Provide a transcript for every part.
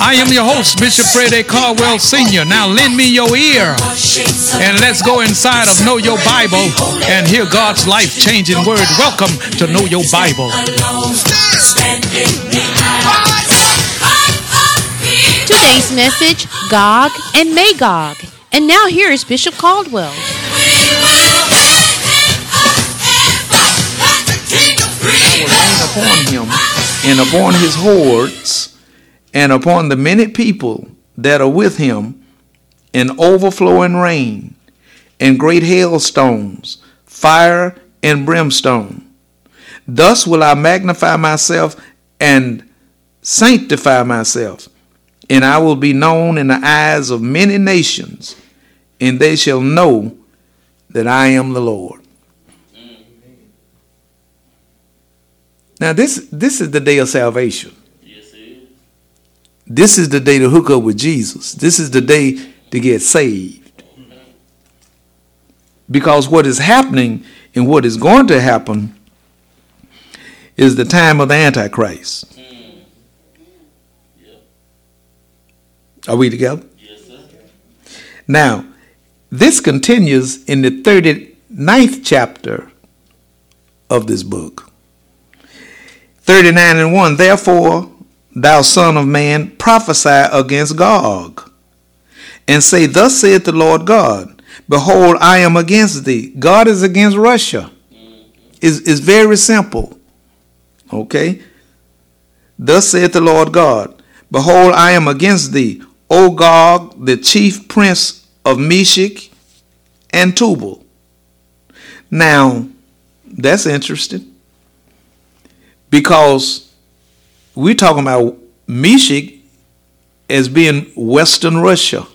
I am your host, Bishop Fred A. Caldwell Sr. Now lend me your ear and let's go inside of Know Your Bible and hear God's life changing word. Welcome to Know Your Bible. Today's message Gog and Magog. And now here is Bishop Caldwell. upon him and upon his hordes and upon the many people that are with him an overflowing rain and great hailstones, fire and brimstone. Thus will I magnify myself and sanctify myself, and I will be known in the eyes of many nations, and they shall know that I am the Lord. Now this this is the day of salvation. This is the day to hook up with Jesus. This is the day to get saved. Because what is happening and what is going to happen is the time of the Antichrist. Are we together? Yes, sir. Now, this continues in the 39th chapter of this book. 39 and 1. Therefore, thou son of man, prophesy against Gog, and say, Thus saith the Lord God, Behold, I am against thee. God is against Russia. Mm-hmm. It's, it's very simple. Okay? Thus saith the Lord God, Behold, I am against thee, O Gog, the chief prince of Meshech and Tubal. Now, that's interesting because we're talking about Meshech as being Western Russia.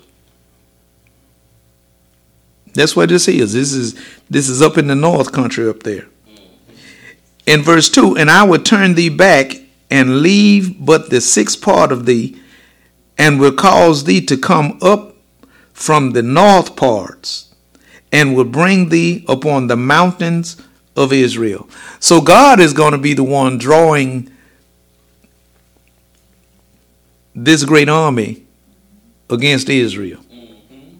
That's what this is. This is this is up in the north country up there. In verse 2, and I will turn thee back and leave but the sixth part of thee, and will cause thee to come up from the north parts, and will bring thee upon the mountains of Israel. So God is going to be the one drawing this great army against Israel. Mm-hmm.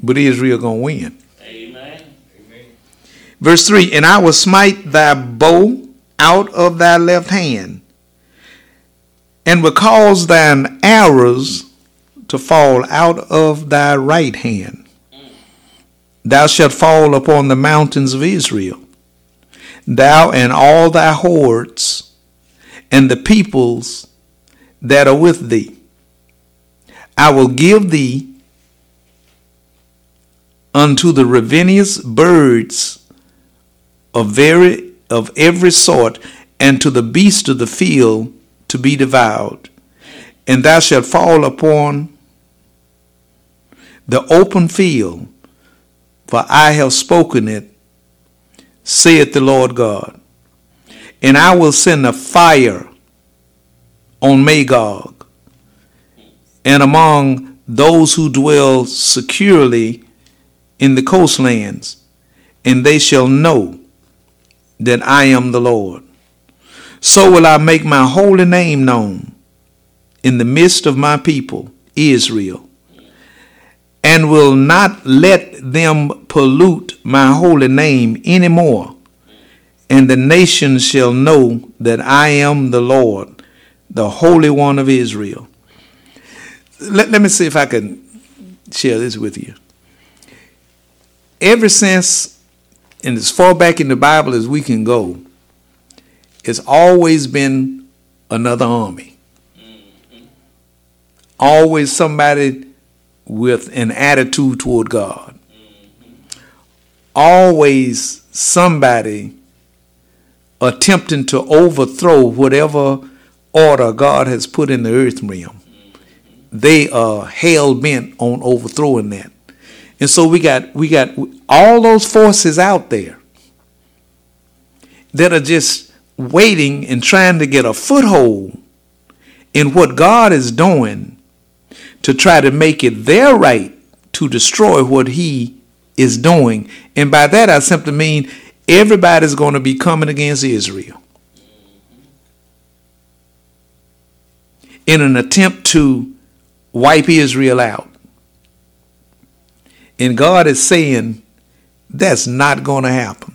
But Israel going to win. Amen. Verse 3 And I will smite thy bow out of thy left hand, and will cause thine arrows to fall out of thy right hand. Thou shalt fall upon the mountains of Israel, thou and all thy hordes, and the peoples that are with thee. I will give thee unto the ravenous birds of very of every sort, and to the beasts of the field to be devoured. And thou shalt fall upon the open field, for I have spoken it, saith the Lord God. And I will send a fire on Magog, and among those who dwell securely in the coastlands, and they shall know that I am the Lord. So will I make my holy name known in the midst of my people, Israel, and will not let them pollute my holy name any more. And the nations shall know that I am the Lord, the Holy One of Israel. Let, let me see if I can share this with you ever since, and as far back in the Bible as we can go, it's always been another army. Always somebody with an attitude toward God. Always somebody attempting to overthrow whatever order God has put in the earth realm. They are hell bent on overthrowing that. And so we got we got all those forces out there that are just waiting and trying to get a foothold in what God is doing to try to make it their right to destroy what He is doing. And by that, I simply mean everybody's going to be coming against Israel in an attempt to wipe Israel out. And God is saying that's not going to happen.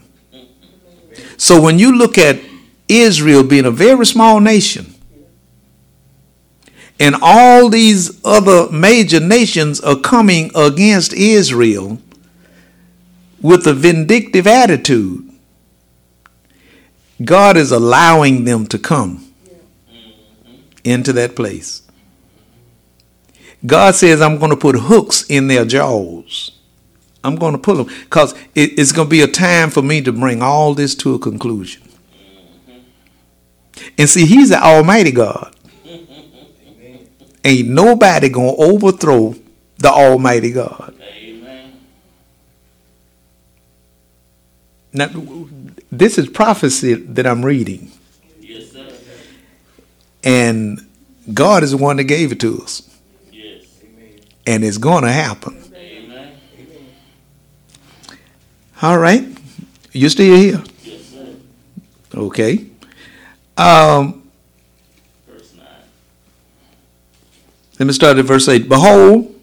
So when you look at Israel being a very small nation, and all these other major nations are coming against Israel with a vindictive attitude, God is allowing them to come into that place. God says, I'm going to put hooks in their jaws. I'm going to pull them because it, it's going to be a time for me to bring all this to a conclusion. And see, He's the Almighty God. Ain't nobody going to overthrow the Almighty God. Now, this is prophecy that I'm reading, Yes, sir. and God is the one that gave it to us, Yes. and it's going to happen. Amen. All right, you still here? Yes, sir. Okay. Um, Verse 9. let me start at verse 8. Behold,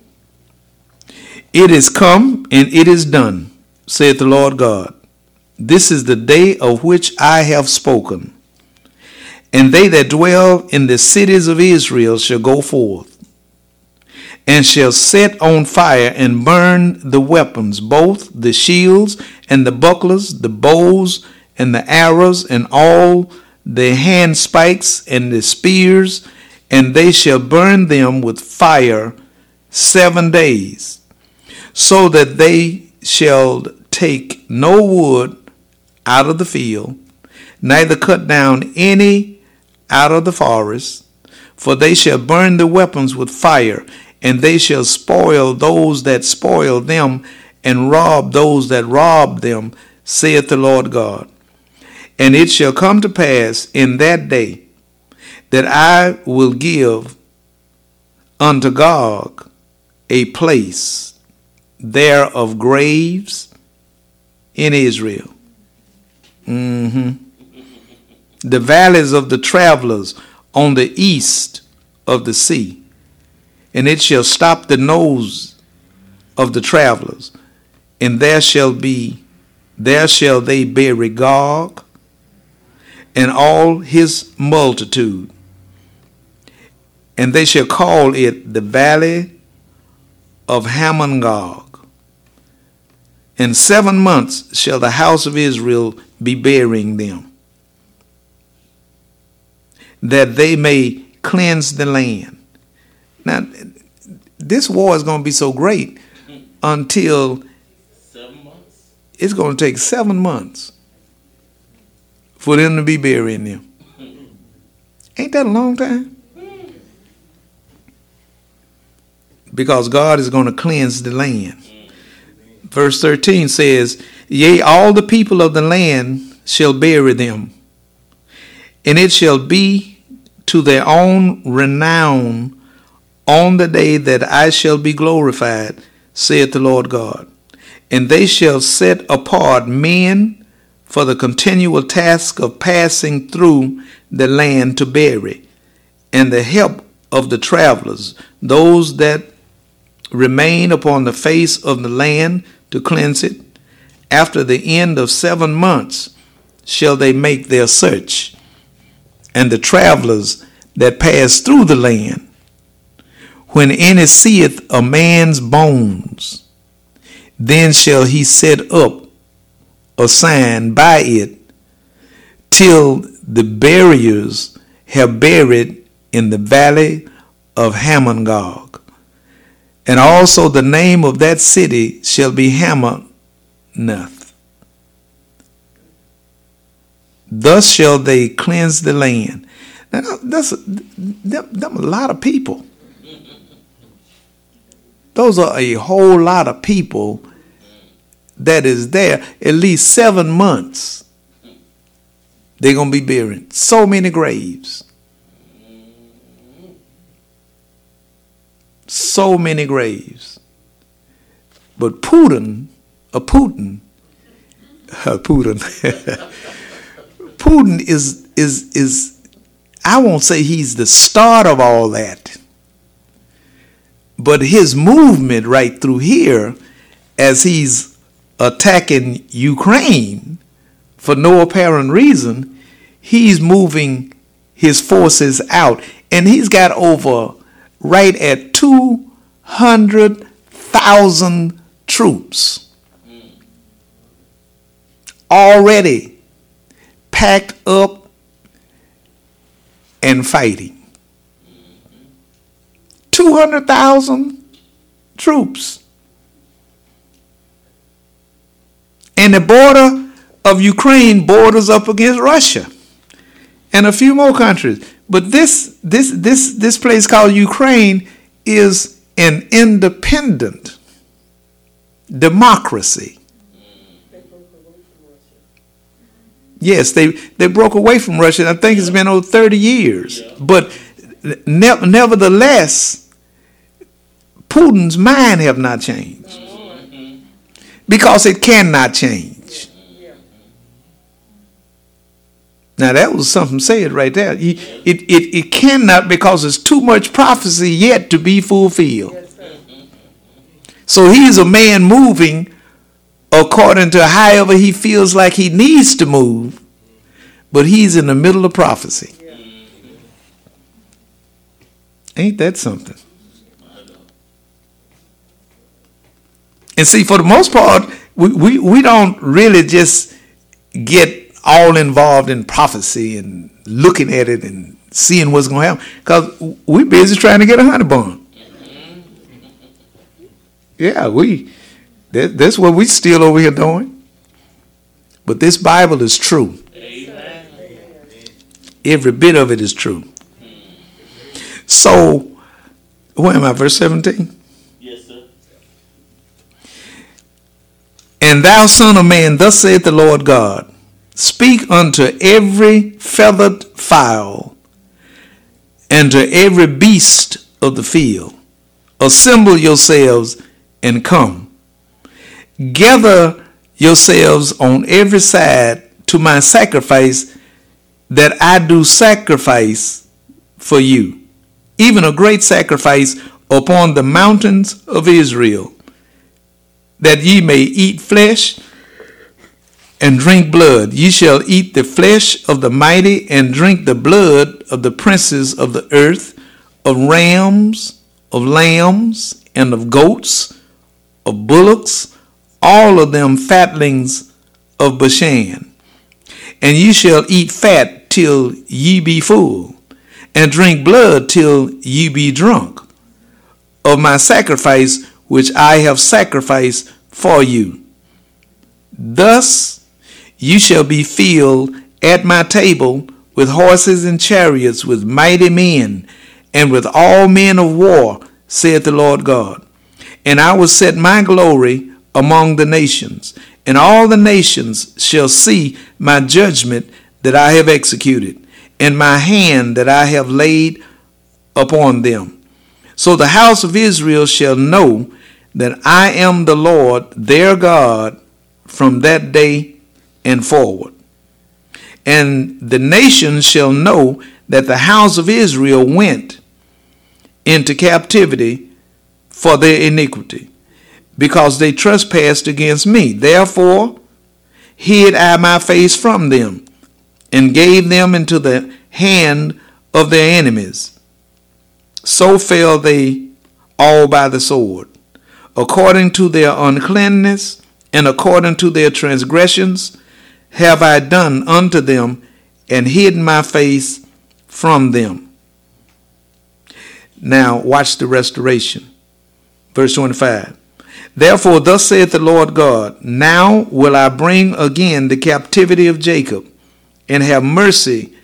it is come and it is done, saith the Lord God. This is the day of which I have spoken. And they that dwell in the cities of Israel shall go forth, and shall set on fire and burn the weapons, both the shields and the bucklers, the bows and the arrows, and all the handspikes and the spears, and they shall burn them with fire seven days, so that they shall take no wood out of the field, neither cut down any out of the forest, for they shall burn the weapons with fire, and they shall spoil those that spoil them, and rob those that rob them, saith the Lord God. And it shall come to pass in that day that I will give unto Gog a place there of graves in Israel. Hmm The valleys of the travelers on the east of the sea, and it shall stop the nose of the travelers, and there shall be, there shall they bury Gog and all his multitude, and they shall call it the valley of Hamongog. In seven months shall the house of Israel be burying them, that they may cleanse the land. Now, this war is going to be so great until Seven months. it's going to take seven months for them to be burying them. Ain't that a long time? Because God is going to cleanse the land. Verse 13 says, Yea, all the people of the land shall bury them, and it shall be to their own renown on the day that I shall be glorified, saith the Lord God. And they shall set apart men for the continual task of passing through the land to bury, and the help of the travelers, those that remain upon the face of the land to cleanse it. After the end of seven months shall they make their search, and the travelers that pass through the land. When any seeth a man's bones, then shall he set up a sign by it till the buriers have buried in the valley of Hamongog. And also the name of that city shall be Hamanuth. Thus shall they cleanse the land. Now, that's them, them a lot of people. Those are a whole lot of people that is there at least seven months they're going to be buried. So many graves. So many graves. But Putin, a Putin, Putin, Putin is is is I won't say he's the start of all that, but his movement right through here, as he's attacking Ukraine for no apparent reason, he's moving his forces out, and he's got over right at two hundred thousand troops already packed up and fighting. 200,000 troops. And the border of Ukraine borders up against Russia and a few more countries. But this this this this place called Ukraine is an independent democracy. Yes, they, they broke away from Russia. I think it's been over 30 years. But ne- nevertheless, Putin's mind have not changed. Mm-hmm. Because it cannot change. Now that was something said right there. It, it, it, it cannot because there's too much prophecy yet to be fulfilled. So he's a man moving according to however he feels like he needs to move, but he's in the middle of prophecy. Ain't that something? And see, for the most part, we, we, we don't really just get all involved in prophecy and looking at it and seeing what's going to happen because we're busy trying to get a honey bun. Yeah, we that, that's what we still over here doing. But this Bible is true. Amen. Every bit of it is true. So, where am I? Verse 17? Yes, sir. And thou, son of man, thus saith the Lord God Speak unto every feathered fowl and to every beast of the field. Assemble yourselves and come. Gather yourselves on every side to my sacrifice that I do sacrifice for you, even a great sacrifice upon the mountains of Israel, that ye may eat flesh and drink blood. Ye shall eat the flesh of the mighty and drink the blood of the princes of the earth, of rams, of lambs, and of goats, of bullocks, all of them fatlings of Bashan. And ye shall eat fat till ye be full, and drink blood till ye be drunk of my sacrifice which I have sacrificed for you. Thus you shall be filled at my table with horses and chariots, with mighty men, and with all men of war, saith the Lord God. And I will set my glory among the nations, and all the nations shall see my judgment that I have executed, and my hand that I have laid upon them. So the house of Israel shall know that I am the Lord their God from that day and forward. And the nations shall know that the house of Israel went into captivity for their iniquity, because they trespassed against me. Therefore hid I my face from them, and gave them into the hand of their enemies. So fell they all by the sword, according to their uncleanness and according to their transgressions have I done unto them, and hidden my face from them. Now, watch the restoration. Verse 25. Therefore, thus saith the Lord God Now will I bring again the captivity of Jacob, and have mercy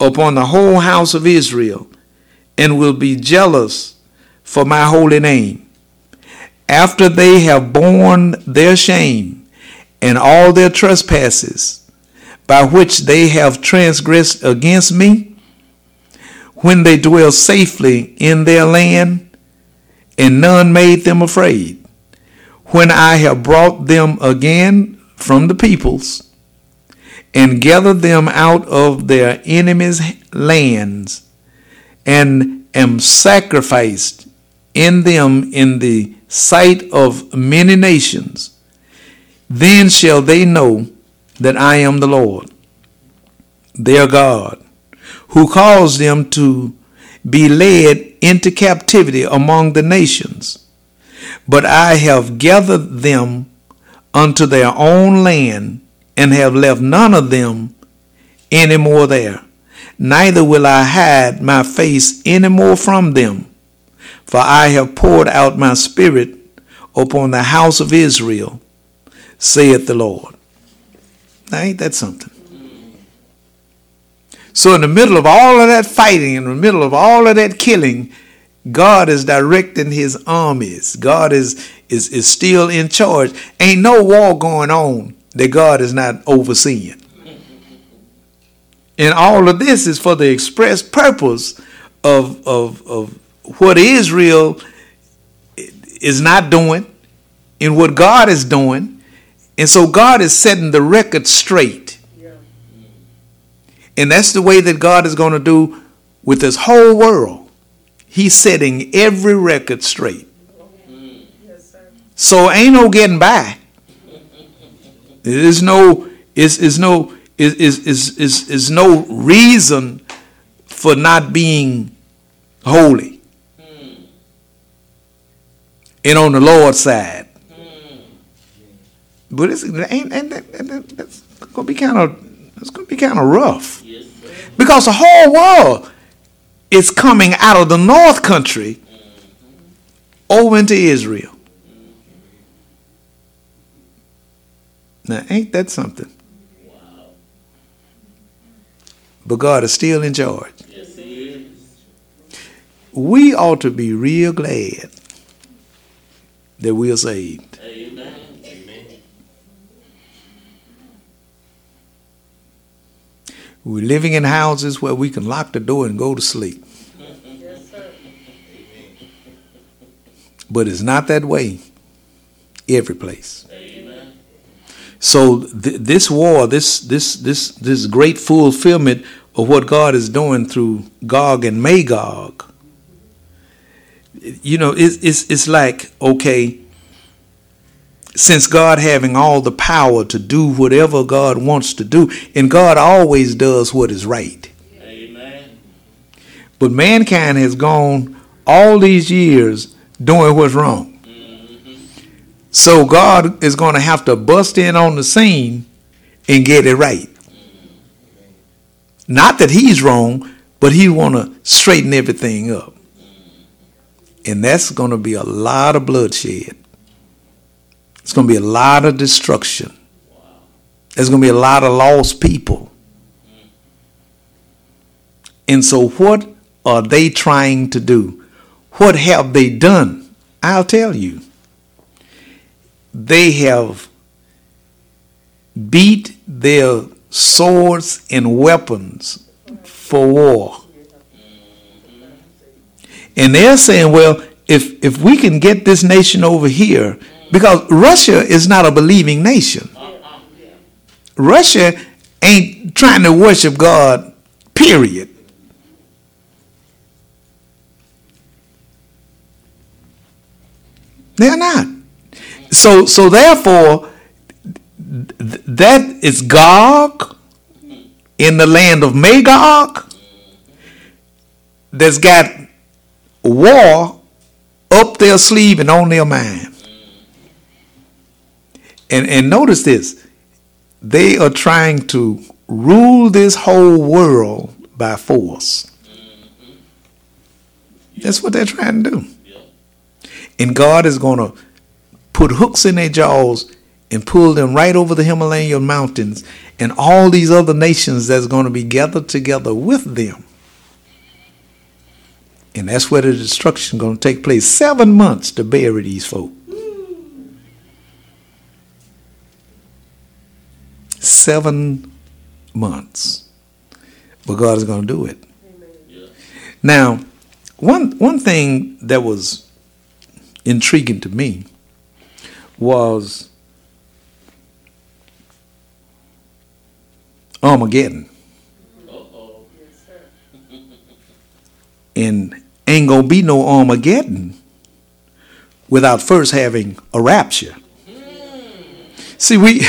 upon the whole house of Israel, and will be jealous for my holy name. After they have borne their shame, and all their trespasses, by which they have transgressed against me, when they dwell safely in their land, and none made them afraid, when I have brought them again from the peoples, and gathered them out of their enemies' lands, and am sacrificed in them in the sight of many nations, then shall they know that I am the Lord, their God, who caused them to be led into captivity among the nations. But I have gathered them unto their own land, and have left none of them any more there. Neither will I hide my face any more from them, for I have poured out my spirit upon the house of Israel, saith the Lord. Now, ain't that something? So, in the middle of all of that fighting, in the middle of all of that killing, God is directing his armies. God is, is, is still in charge. Ain't no war going on that God is not overseeing. And all of this is for the express purpose of, of, of what Israel is not doing and what God is doing. And so God is setting the record straight. And that's the way that God is going to do with this whole world. He's setting every record straight. So ain't no getting by. There's no is is no is is is is, no reason for not being holy. And on the Lord's side. But it's ain't, ain't, that's gonna be kind of it's gonna be kind of rough Yes, because the whole world is coming out of the north country over into Israel. Now, ain't that something? But God is still in charge. We ought to be real glad that we are saved. Amen. We're living in houses where we can lock the door and go to sleep. But it's not that way every place. Amen. So th- this war, this this this this great fulfillment of what God is doing through Gog and Magog, you know, it's it's, it's like okay. Since God having all the power to do whatever God wants to do, and God always does what is right. Amen. But mankind has gone all these years doing what's wrong. Mm-hmm. So God is going to have to bust in on the scene and get it right. Not that he's wrong, but he want to straighten everything up. And that's going to be a lot of bloodshed. It's going to be a lot of destruction. There's going to be a lot of lost people. And so, what are they trying to do? What have they done? I'll tell you. They have beat their swords and weapons for war. And they're saying, well, if, if we can get this nation over here, because Russia is not a believing nation. Russia ain't trying to worship God, period. They're not. So so therefore th- that is Gog in the land of Magog that's got war up their sleeve and on their mind. And and notice this. They are trying to rule this whole world by force. Mm-hmm. That's what they're trying to do. And God is going to put hooks in their jaws and pull them right over the Himalayan mountains and all these other nations that's going to be gathered together with them. And that's where the destruction is going to take place. Seven months to bury these folk. Seven months. But God is going to do it. Now, one one thing that was intriguing to me was Armageddon. Uh-oh. And ain't gonna be no Armageddon without first having a rapture. Mm-hmm. See, we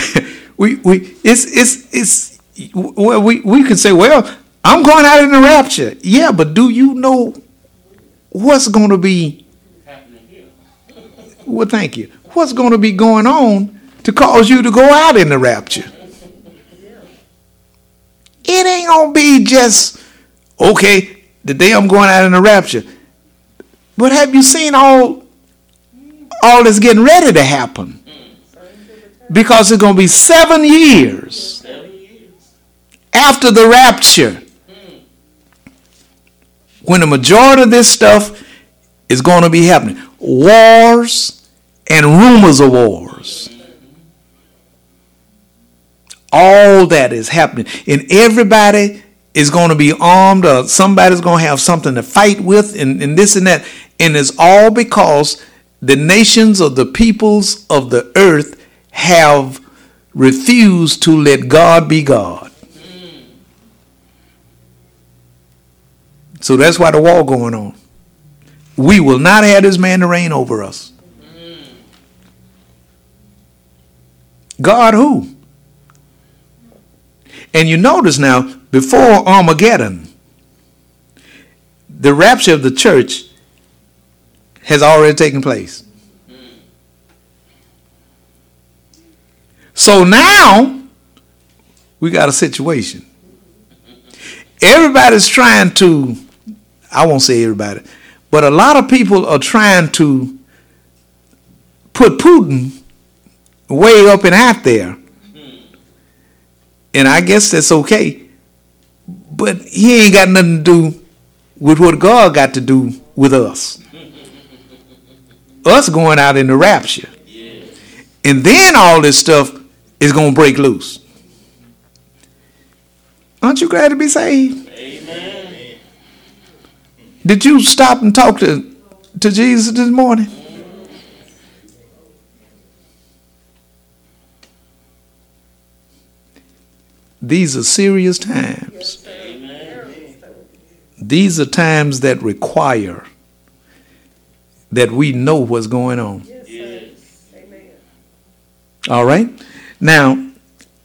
we we it's it's it's well we we could say, well, I'm going out in the rapture. Yeah, but do you know what's going to be? Happening here. Well, thank you. What's going to be going on to cause you to go out in the rapture? It ain't gonna be just okay. The day I'm going out in the rapture. But have you seen all all that's getting ready to happen? Because it's gonna be seven years after the rapture. When the majority of this stuff is going to be happening. Wars and rumors of wars. All that is happening. And everybody is going to be armed or somebody's going to have something to fight with and, and this and that. And it's all because the nations of the peoples of the earth have refused to let god be god So that's why the war going on. We will not have this man to reign over us. God who? And you notice now, before Armageddon, the rapture of the church has already taken place. So now we got a situation. Everybody's trying to I won't say everybody, but a lot of people are trying to put Putin way up and out there. And I guess that's okay. But he ain't got nothing to do with what God got to do with us. us going out in the rapture. And then all this stuff is going to break loose. Aren't you glad to be saved? Amen. Did you stop and talk to, to Jesus this morning? These are serious times. These are times that require that we know what's going on. Yes. All right. Now,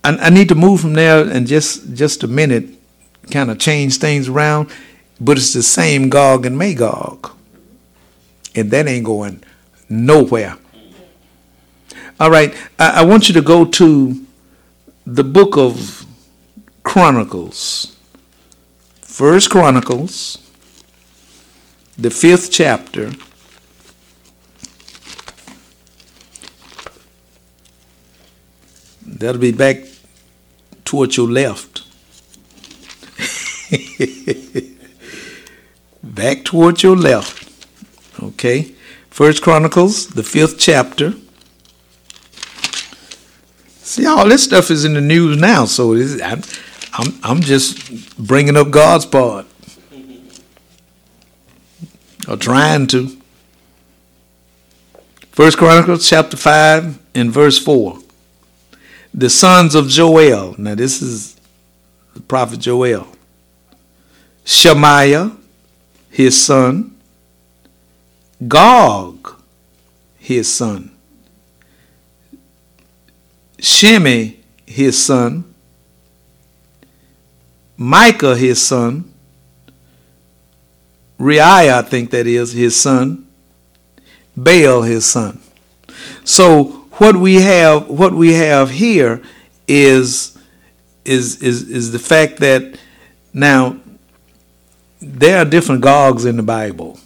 I, I need to move from there and just just a minute, kind of change things around. But it's the same Gog and Magog, and that ain't going nowhere. All right. I, I want you to go to the book of Chronicles, First Chronicles, the fifth chapter. That'll be back towards your left. back towards your left. Okay. First Chronicles, the fifth chapter. See, all this stuff is in the news now, so I'm, I'm, I'm just bringing up God's part. Or trying to. First Chronicles chapter 5 and verse 4 the sons of Joel. Now, this is the prophet Joel. Shemaiah, his son. Gog, his son. Shimei, his son. Micah, his son. Reiah, I think that is, his son. Baal, his son. So what we have what we have here is is is is the fact that now there are different gogs in the Bible.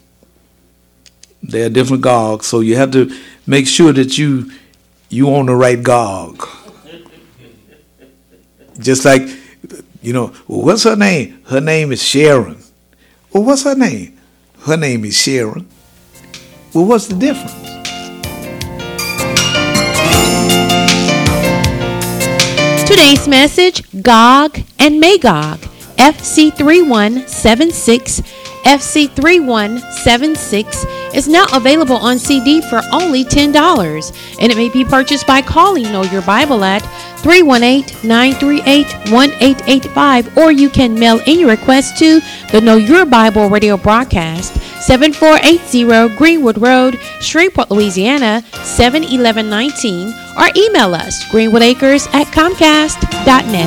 There are different gogs, so you have to make sure that you you on the right gog. Just like you know, what's her name? Her name is Sharon. Well, what's her name? Her name is Sharon. Well, what's the difference? Today's message Gog and Magog, FC3176. FC3176 is now available on CD for only $10, and it may be purchased by calling Know Your Bible at 318 938 1885, or you can mail in your request to the Know Your Bible radio broadcast, 7480 Greenwood Road, Shreveport, Louisiana 71119, or email us greenwoodacres at comcast.net.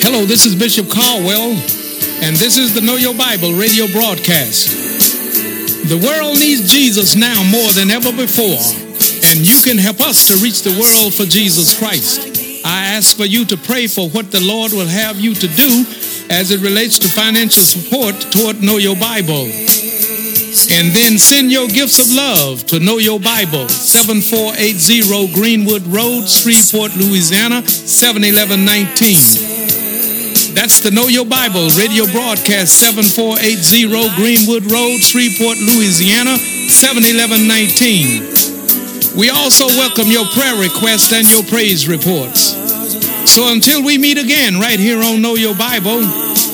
Hello, this is Bishop Caldwell, and this is the Know Your Bible radio broadcast. The world needs Jesus now more than ever before, and you can help us to reach the world for Jesus Christ. I ask for you to pray for what the Lord will have you to do as it relates to financial support toward Know Your Bible. And then send your gifts of love to Know Your Bible, 7480 Greenwood Road, Shreveport, Louisiana, 71119. That's the Know Your Bible radio broadcast, 7480 Greenwood Road, Shreveport, Louisiana, 71119. We also welcome your prayer requests and your praise reports. So until we meet again right here on Know Your Bible,